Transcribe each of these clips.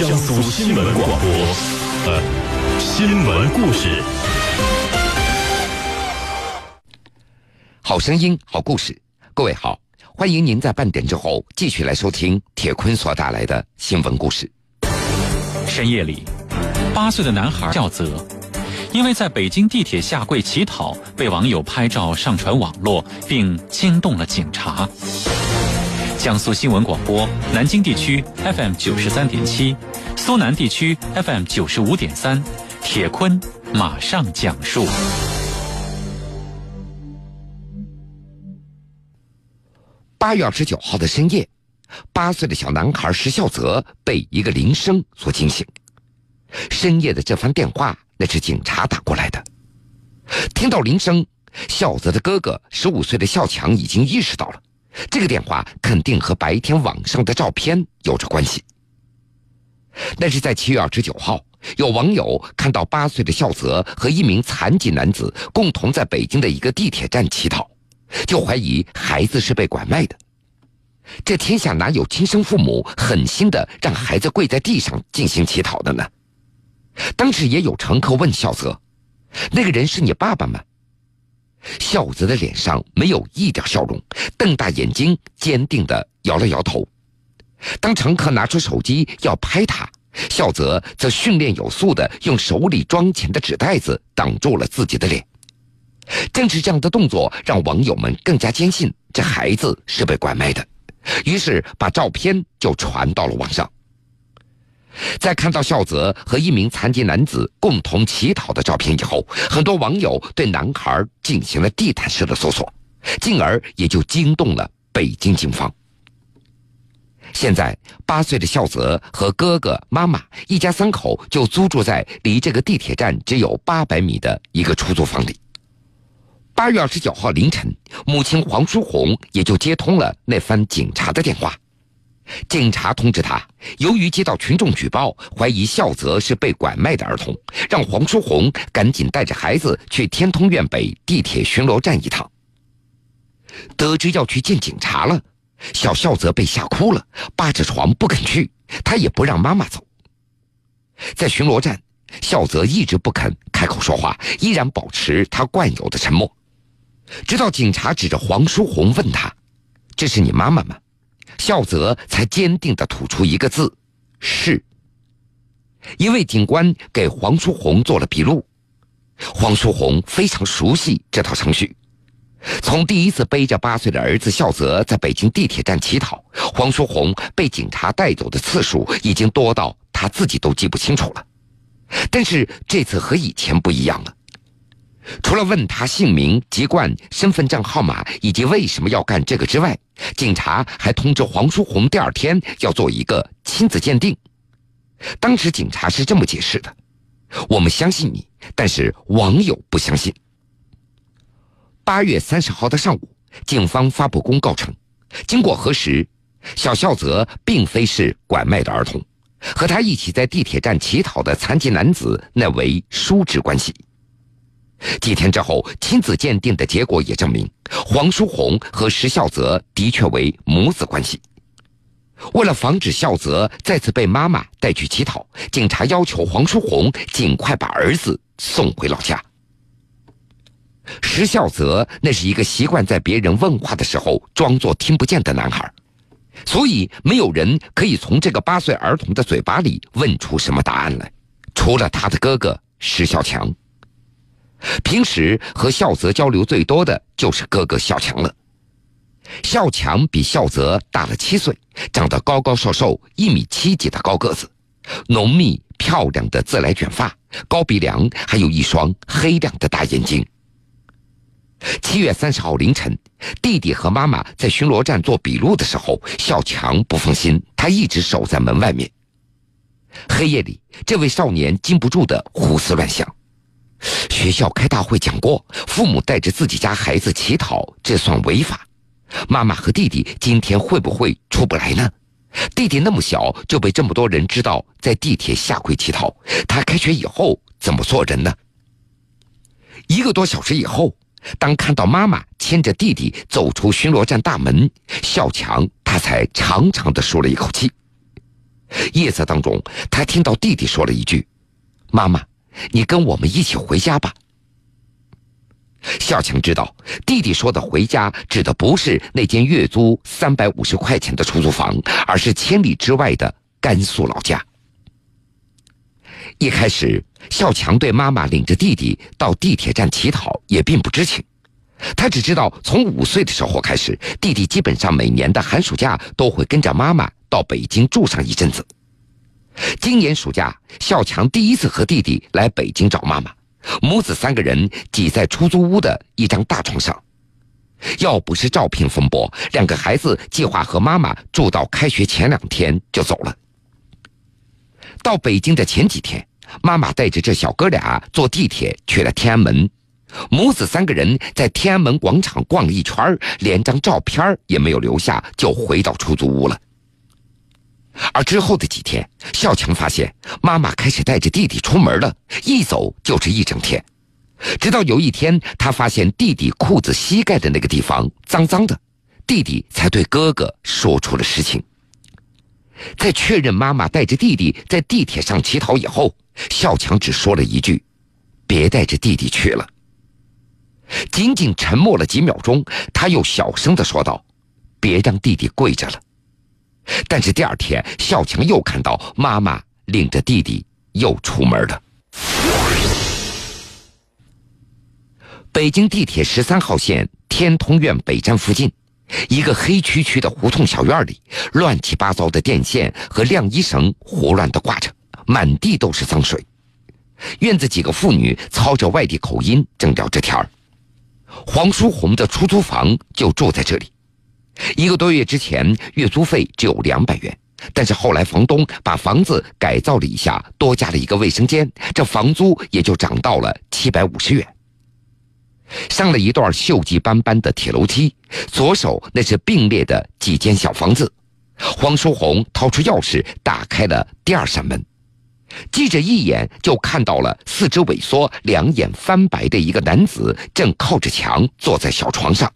江苏新闻广播，呃，新闻故事，好声音，好故事。各位好，欢迎您在半点之后继续来收听铁坤所带来的新闻故事。深夜里，八岁的男孩叫泽，因为在北京地铁下跪乞讨，被网友拍照上传网络，并惊动了警察。江苏新闻广播南京地区 FM 九十三点七，苏南地区 FM 九十五点三，铁坤马上讲述。八月二十九号的深夜，八岁的小男孩石孝泽被一个铃声所惊醒。深夜的这番电话，那是警察打过来的。听到铃声，孝泽的哥哥十五岁的孝强已经意识到了。这个电话肯定和白天网上的照片有着关系。但是在七月二十九号，有网友看到八岁的孝泽和一名残疾男子共同在北京的一个地铁站乞讨，就怀疑孩子是被拐卖的。这天下哪有亲生父母狠心的让孩子跪在地上进行乞讨的呢？当时也有乘客问孝泽：“那个人是你爸爸吗？”孝泽的脸上没有一点笑容，瞪大眼睛，坚定地摇了摇头。当乘客拿出手机要拍他，孝泽则训练有素地用手里装钱的纸袋子挡住了自己的脸。正是这样的动作，让网友们更加坚信这孩子是被拐卖的，于是把照片就传到了网上。在看到孝泽和一名残疾男子共同乞讨的照片以后，很多网友对男孩进行了地毯式的搜索，进而也就惊动了北京警方。现在，八岁的孝泽和哥哥、妈妈一家三口就租住在离这个地铁站只有八百米的一个出租房里。八月二十九号凌晨，母亲黄淑红也就接通了那番警察的电话。警察通知他，由于接到群众举报，怀疑孝泽是被拐卖的儿童，让黄淑红赶紧带着孩子去天通苑北地铁巡逻站一趟。得知要去见警察了，小孝泽被吓哭了，扒着床不肯去，他也不让妈妈走。在巡逻站，孝泽一直不肯开口说话，依然保持他惯有的沉默，直到警察指着黄淑红问他：“这是你妈妈吗？”孝泽才坚定地吐出一个字：“是。”一位警官给黄淑红做了笔录，黄淑红非常熟悉这套程序。从第一次背着八岁的儿子孝泽在北京地铁站乞讨，黄淑红被警察带走的次数已经多到他自己都记不清楚了。但是这次和以前不一样了。除了问他姓名、籍贯、身份证号码以及为什么要干这个之外，警察还通知黄淑红第二天要做一个亲子鉴定。当时警察是这么解释的：“我们相信你，但是网友不相信。”八月三十号的上午，警方发布公告称，经过核实，小孝泽并非是拐卖的儿童，和他一起在地铁站乞讨的残疾男子那为叔侄关系。几天之后，亲子鉴定的结果也证明，黄淑红和石孝泽的确为母子关系。为了防止孝泽再次被妈妈带去乞讨，警察要求黄淑红尽快把儿子送回老家。石孝泽那是一个习惯在别人问话的时候装作听不见的男孩，所以没有人可以从这个八岁儿童的嘴巴里问出什么答案来，除了他的哥哥石孝强。平时和孝泽交流最多的就是哥哥孝强了。孝强比孝泽大了七岁，长得高高瘦瘦，一米七几的高个子，浓密漂亮的自来卷发，高鼻梁，还有一双黑亮的大眼睛。七月三十号凌晨，弟弟和妈妈在巡逻站做笔录的时候，孝强不放心，他一直守在门外面。黑夜里，这位少年禁不住的胡思乱想。学校开大会讲过，父母带着自己家孩子乞讨，这算违法。妈妈和弟弟今天会不会出不来呢？弟弟那么小就被这么多人知道在地铁下跪乞讨，他开学以后怎么做人呢？一个多小时以后，当看到妈妈牵着弟弟走出巡逻站大门，小强他才长长的舒了一口气。夜色当中，他听到弟弟说了一句：“妈妈，你跟我们一起回家吧。”小强知道弟弟说的“回家”指的不是那间月租三百五十块钱的出租房，而是千里之外的甘肃老家。一开始，小强对妈妈领着弟弟到地铁站乞讨也并不知情，他只知道从五岁的时候开始，弟弟基本上每年的寒暑假都会跟着妈妈到北京住上一阵子。今年暑假，小强第一次和弟弟来北京找妈妈，母子三个人挤在出租屋的一张大床上。要不是招聘风波，两个孩子计划和妈妈住到开学前两天就走了。到北京的前几天。妈妈带着这小哥俩坐地铁去了天安门，母子三个人在天安门广场逛了一圈，连张照片也没有留下，就回到出租屋了。而之后的几天，小强发现妈妈开始带着弟弟出门了，一走就是一整天，直到有一天，他发现弟弟裤子膝盖的那个地方脏脏的，弟弟才对哥哥说出了实情。在确认妈妈带着弟弟在地铁上乞讨以后。小强只说了一句：“别带着弟弟去了。”仅仅沉默了几秒钟，他又小声的说道：“别让弟弟跪着了。”但是第二天，小强又看到妈妈领着弟弟又出门了。北京地铁十三号线天通苑北站附近，一个黑黢黢的胡同小院里，乱七八糟的电线和晾衣绳胡乱的挂着。满地都是脏水，院子几个妇女操着外地口音正聊着天儿。黄淑红的出租房就住在这里，一个多月之前月租费只有两百元，但是后来房东把房子改造了一下，多加了一个卫生间，这房租也就涨到了七百五十元。上了一段锈迹斑斑的铁楼梯，左手那是并列的几间小房子。黄淑红掏出钥匙打开了第二扇门。记者一眼就看到了四肢萎缩、两眼翻白的一个男子，正靠着墙坐在小床上。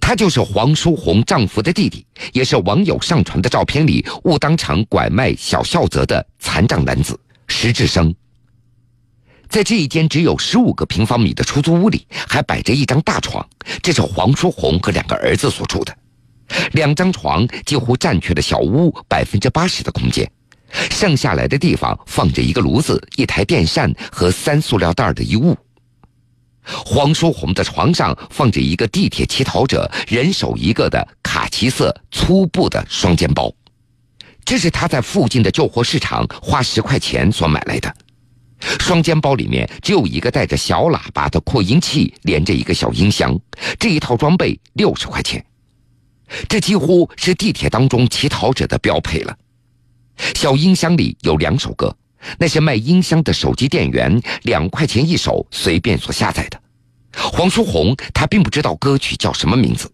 他就是黄淑红丈夫的弟弟，也是网友上传的照片里误当场拐卖小孝泽的残障男子石志生。在这一间只有十五个平方米的出租屋里，还摆着一张大床，这是黄淑红和两个儿子所住的。两张床几乎占据了小屋百分之八十的空间。剩下来的地方放着一个炉子、一台电扇和三塑料袋的衣物。黄淑红的床上放着一个地铁乞讨者人手一个的卡其色粗布的双肩包，这是他在附近的旧货市场花十块钱所买来的。双肩包里面只有一个带着小喇叭的扩音器，连着一个小音箱，这一套装备六十块钱，这几乎是地铁当中乞讨者的标配了。小音箱里有两首歌，那些卖音箱的手机店员两块钱一首随便所下载的。黄淑红她并不知道歌曲叫什么名字，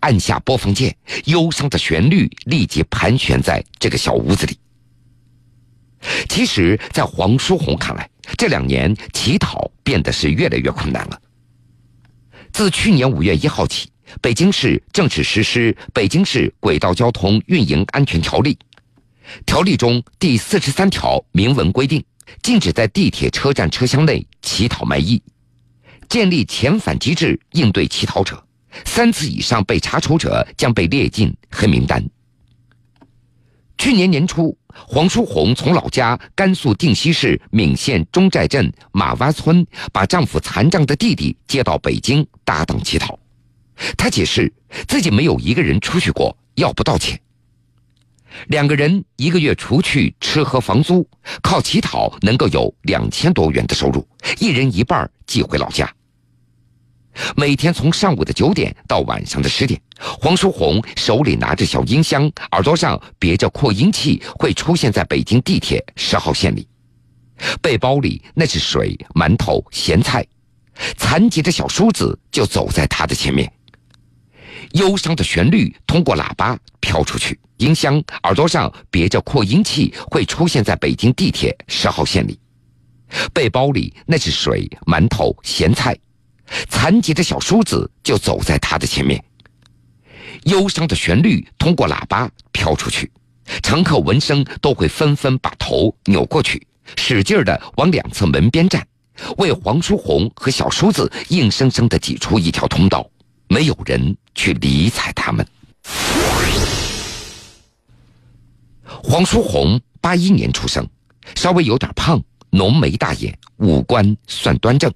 按下播放键，忧伤的旋律立即盘旋在这个小屋子里。其实，在黄淑红看来，这两年乞讨变得是越来越困难了。自去年五月一号起，北京市正式实施《北京市轨道交通运营安全条例》。条例中第四十三条明文规定，禁止在地铁车站车厢内乞讨卖艺，建立遣返机制应对乞讨者，三次以上被查处者将被列进黑名单。去年年初，黄淑红从老家甘肃定西市岷县中寨镇马洼村把丈夫残障的弟弟接到北京搭档乞讨，她解释自己没有一个人出去过，要不到钱。两个人一个月除去吃喝房租，靠乞讨能够有两千多元的收入，一人一半寄回老家。每天从上午的九点到晚上的十点，黄淑红手里拿着小音箱，耳朵上别着扩音器，会出现在北京地铁十号线里。背包里那是水、馒头、咸菜，残疾的小叔子就走在他的前面。忧伤的旋律通过喇叭飘出去，音箱耳朵上别着扩音器，会出现在北京地铁十号线里。背包里那是水、馒头、咸菜，残疾的小叔子就走在他的前面。忧伤的旋律通过喇叭飘出去，乘客闻声都会纷纷把头扭过去，使劲的往两侧门边站，为黄淑红和小叔子硬生生的挤出一条通道。没有人去理睬他们。黄淑红八一年出生，稍微有点胖，浓眉大眼，五官算端正。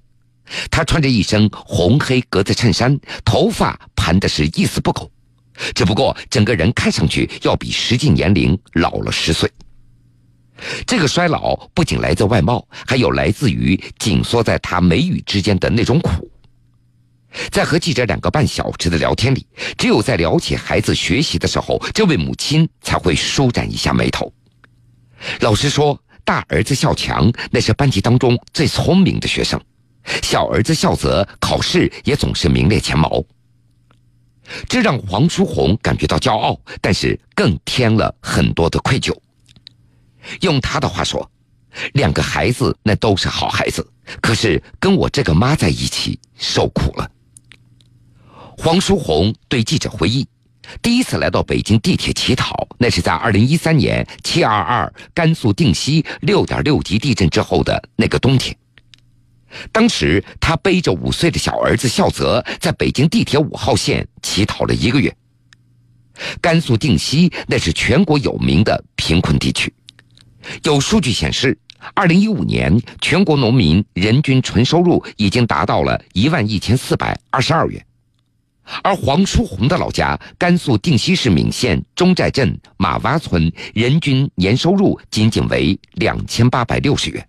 她穿着一身红黑格子衬衫，头发盘的是一丝不苟，只不过整个人看上去要比实际年龄老了十岁。这个衰老不仅来自外貌，还有来自于紧缩在她眉宇之间的那种苦。在和记者两个半小时的聊天里，只有在聊起孩子学习的时候，这位母亲才会舒展一下眉头。老实说，大儿子孝强那是班级当中最聪明的学生，小儿子孝泽考试也总是名列前茅。这让黄淑红感觉到骄傲，但是更添了很多的愧疚。用他的话说，两个孩子那都是好孩子，可是跟我这个妈在一起受苦了。黄淑红对记者回忆，第一次来到北京地铁乞讨，那是在二零一三年七二二甘肃定西六点六级地震之后的那个冬天。当时他背着五岁的小儿子孝泽，在北京地铁五号线乞讨了一个月。甘肃定西那是全国有名的贫困地区，有数据显示，二零一五年全国农民人均纯收入已经达到了一万一千四百二十二元。而黄淑红的老家甘肃定西市岷县中寨镇马洼村，人均年收入仅仅为两千八百六十元。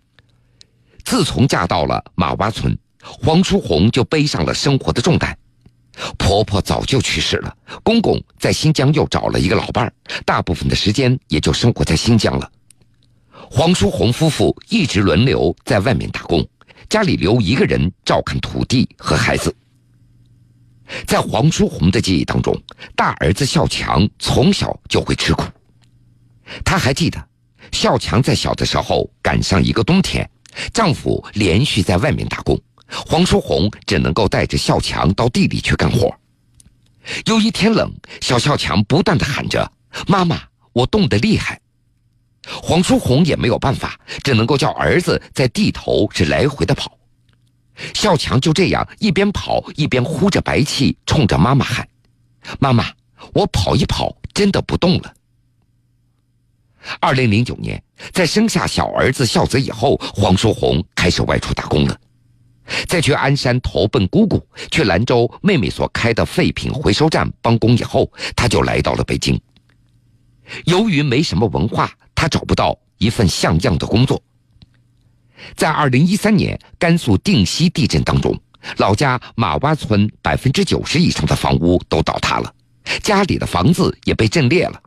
自从嫁到了马洼村，黄淑红就背上了生活的重担。婆婆早就去世了，公公在新疆又找了一个老伴儿，大部分的时间也就生活在新疆了。黄淑红夫妇一直轮流在外面打工，家里留一个人照看土地和孩子。在黄淑红的记忆当中，大儿子孝强从小就会吃苦。他还记得，孝强在小的时候赶上一个冬天，丈夫连续在外面打工，黄淑红只能够带着孝强到地里去干活。有一天冷，小孝强不断的喊着：“妈妈，我冻得厉害。”黄淑红也没有办法，只能够叫儿子在地头是来回的跑。孝强就这样一边跑一边呼着白气，冲着妈妈喊：“妈妈，我跑一跑，真的不动了。”二零零九年，在生下小儿子孝泽以后，黄淑红开始外出打工了。在去鞍山投奔姑姑、去兰州妹妹所开的废品回收站帮工以后，他就来到了北京。由于没什么文化，他找不到一份像样的工作。在二零一三年甘肃定西地震当中，老家马洼村百分之九十以上的房屋都倒塌了，家里的房子也被震裂了，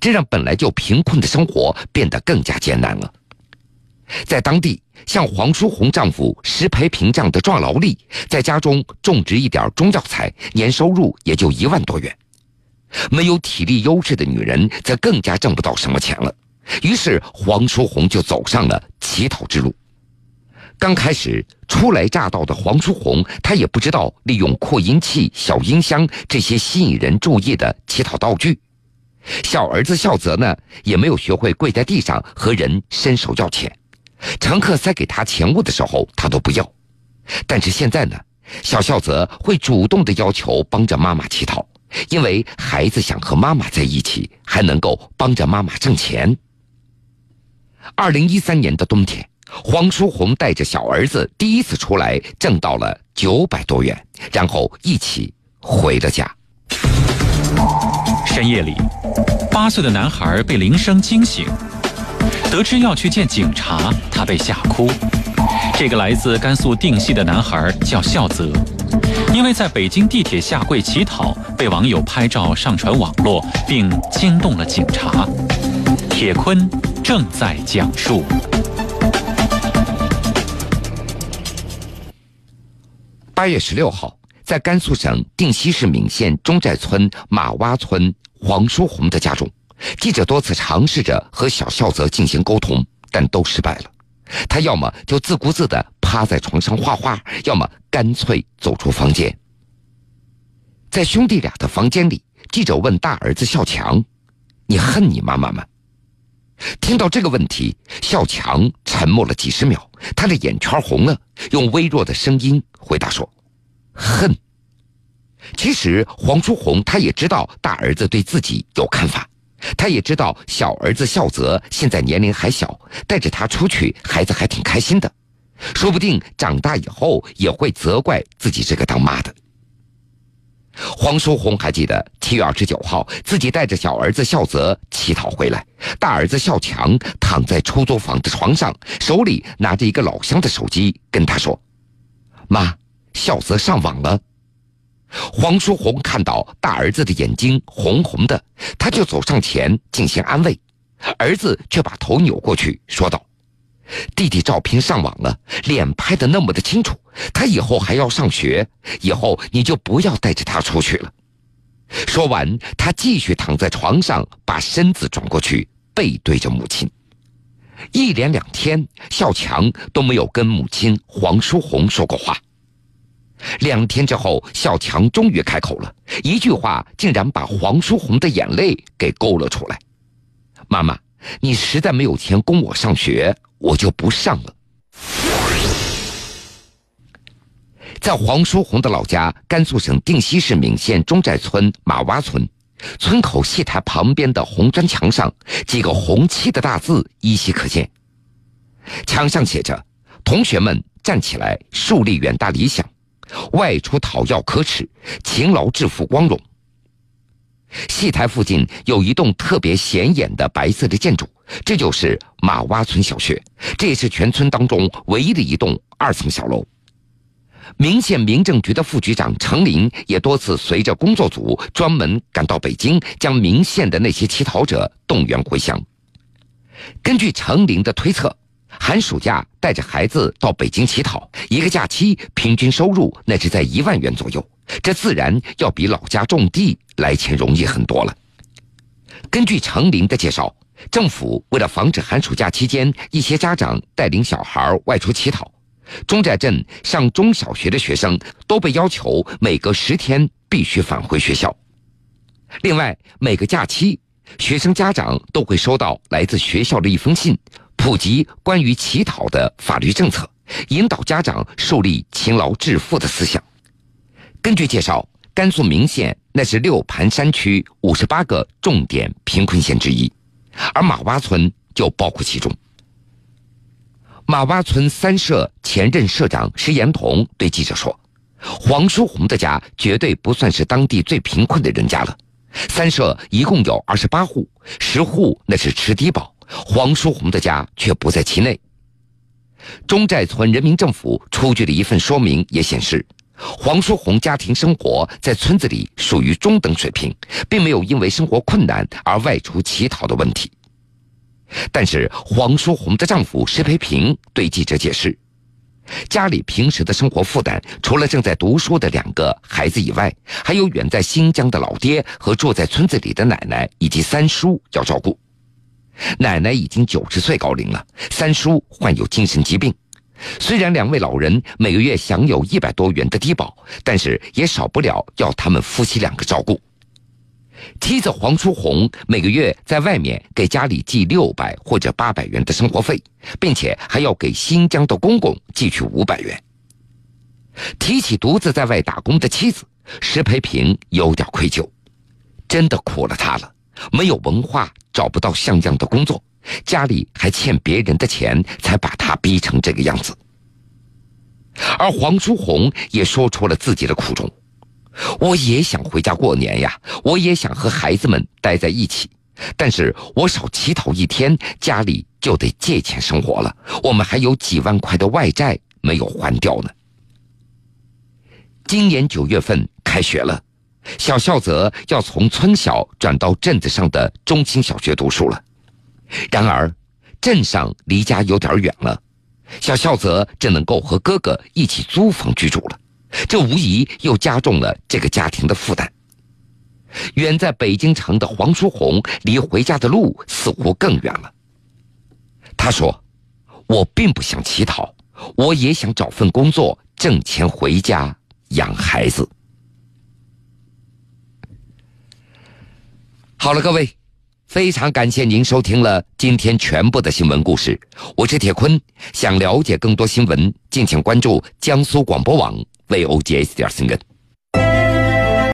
这让本来就贫困的生活变得更加艰难了。在当地，像黄淑红丈夫石培平这样的壮劳力，在家中种植一点中药材，年收入也就一万多元。没有体力优势的女人，则更加挣不到什么钱了。于是，黄淑红就走上了乞讨之路。刚开始初来乍到的黄淑红，她也不知道利用扩音器、小音箱这些吸引人注意的乞讨道具。小儿子孝泽呢，也没有学会跪在地上和人伸手要钱。乘客塞给他钱物的时候，他都不要。但是现在呢，小孝泽会主动的要求帮着妈妈乞讨，因为孩子想和妈妈在一起，还能够帮着妈妈挣钱。二零一三年的冬天。黄淑红带着小儿子第一次出来，挣到了九百多元，然后一起回了家。深夜里，八岁的男孩被铃声惊醒，得知要去见警察，他被吓哭。这个来自甘肃定西的男孩叫孝泽，因为在北京地铁下跪乞讨，被网友拍照上传网络，并惊动了警察。铁坤正在讲述。八月十六号，在甘肃省定西市岷县中寨村马洼村黄淑红的家中，记者多次尝试着和小孝泽进行沟通，但都失败了。他要么就自顾自的趴在床上画画，要么干脆走出房间。在兄弟俩的房间里，记者问大儿子孝强：“你恨你妈妈吗？”听到这个问题，孝强沉默了几十秒，他的眼圈红了，用微弱的声音回答说：“恨。”其实黄初红他也知道大儿子对自己有看法，他也知道小儿子孝泽现在年龄还小，带着他出去，孩子还挺开心的，说不定长大以后也会责怪自己这个当妈的。黄淑红还记得七月二十九号，自己带着小儿子孝泽乞讨回来，大儿子孝强躺在出租房的床上，手里拿着一个老乡的手机，跟他说：“妈，孝泽上网了。”黄淑红看到大儿子的眼睛红红的，他就走上前进行安慰，儿子却把头扭过去说道：“弟弟照片上网了，脸拍的那么的清楚，他以后还要上学，以后你就不要带着他出去了。”说完，他继续躺在床上，把身子转过去，背对着母亲。一连两天，小强都没有跟母亲黄淑红说过话。两天之后，小强终于开口了，一句话竟然把黄淑红的眼泪给勾了出来。妈妈，你实在没有钱供我上学，我就不上了。在黄书红的老家，甘肃省定西市岷县中寨村马洼村，村口戏台旁边的红砖墙上，几个红漆的大字依稀可见。墙上写着：“同学们站起来，树立远大理想。”外出讨要可耻，勤劳致富光荣。戏台附近有一栋特别显眼的白色的建筑，这就是马洼村小学，这也是全村当中唯一的一栋二层小楼。岷县民政局的副局长程林也多次随着工作组专门赶到北京，将岷县的那些乞讨者动员回乡。根据程林的推测。寒暑假带着孩子到北京乞讨，一个假期平均收入那是在一万元左右，这自然要比老家种地来钱容易很多了。根据程林的介绍，政府为了防止寒暑假期间一些家长带领小孩外出乞讨，中寨镇上中小学的学生都被要求每隔十天必须返回学校。另外，每个假期，学生家长都会收到来自学校的一封信。普及关于乞讨的法律政策，引导家长树立勤劳致富的思想。根据介绍，甘肃岷县那是六盘山区五十八个重点贫困县之一，而马洼村就包括其中。马洼村三社前任社长石延同对记者说：“黄书红的家绝对不算是当地最贫困的人家了，三社一共有二十八户，十户那是吃低保。”黄书红的家却不在其内。中寨村人民政府出具的一份说明也显示，黄书红家庭生活在村子里属于中等水平，并没有因为生活困难而外出乞讨的问题。但是黄书红的丈夫石培平对记者解释，家里平时的生活负担，除了正在读书的两个孩子以外，还有远在新疆的老爹和住在村子里的奶奶以及三叔要照顾。奶奶已经九十岁高龄了，三叔患有精神疾病。虽然两位老人每个月享有一百多元的低保，但是也少不了要他们夫妻两个照顾。妻子黄淑红每个月在外面给家里寄六百或者八百元的生活费，并且还要给新疆的公公寄去五百元。提起独自在外打工的妻子，石培平有点愧疚，真的苦了他了。没有文化，找不到像样的工作，家里还欠别人的钱，才把他逼成这个样子。而黄书红也说出了自己的苦衷：“我也想回家过年呀，我也想和孩子们待在一起，但是我少乞讨一天，家里就得借钱生活了。我们还有几万块的外债没有还掉呢。”今年九月份开学了。小孝泽要从村小转到镇子上的中心小学读书了，然而镇上离家有点远了，小孝泽只能够和哥哥一起租房居住了，这无疑又加重了这个家庭的负担。远在北京城的黄书红离回家的路似乎更远了。他说：“我并不想乞讨，我也想找份工作挣钱回家养孩子。”好了，各位，非常感谢您收听了今天全部的新闻故事，我是铁坤。想了解更多新闻，敬请关注江苏广播网 vogs 点 cn。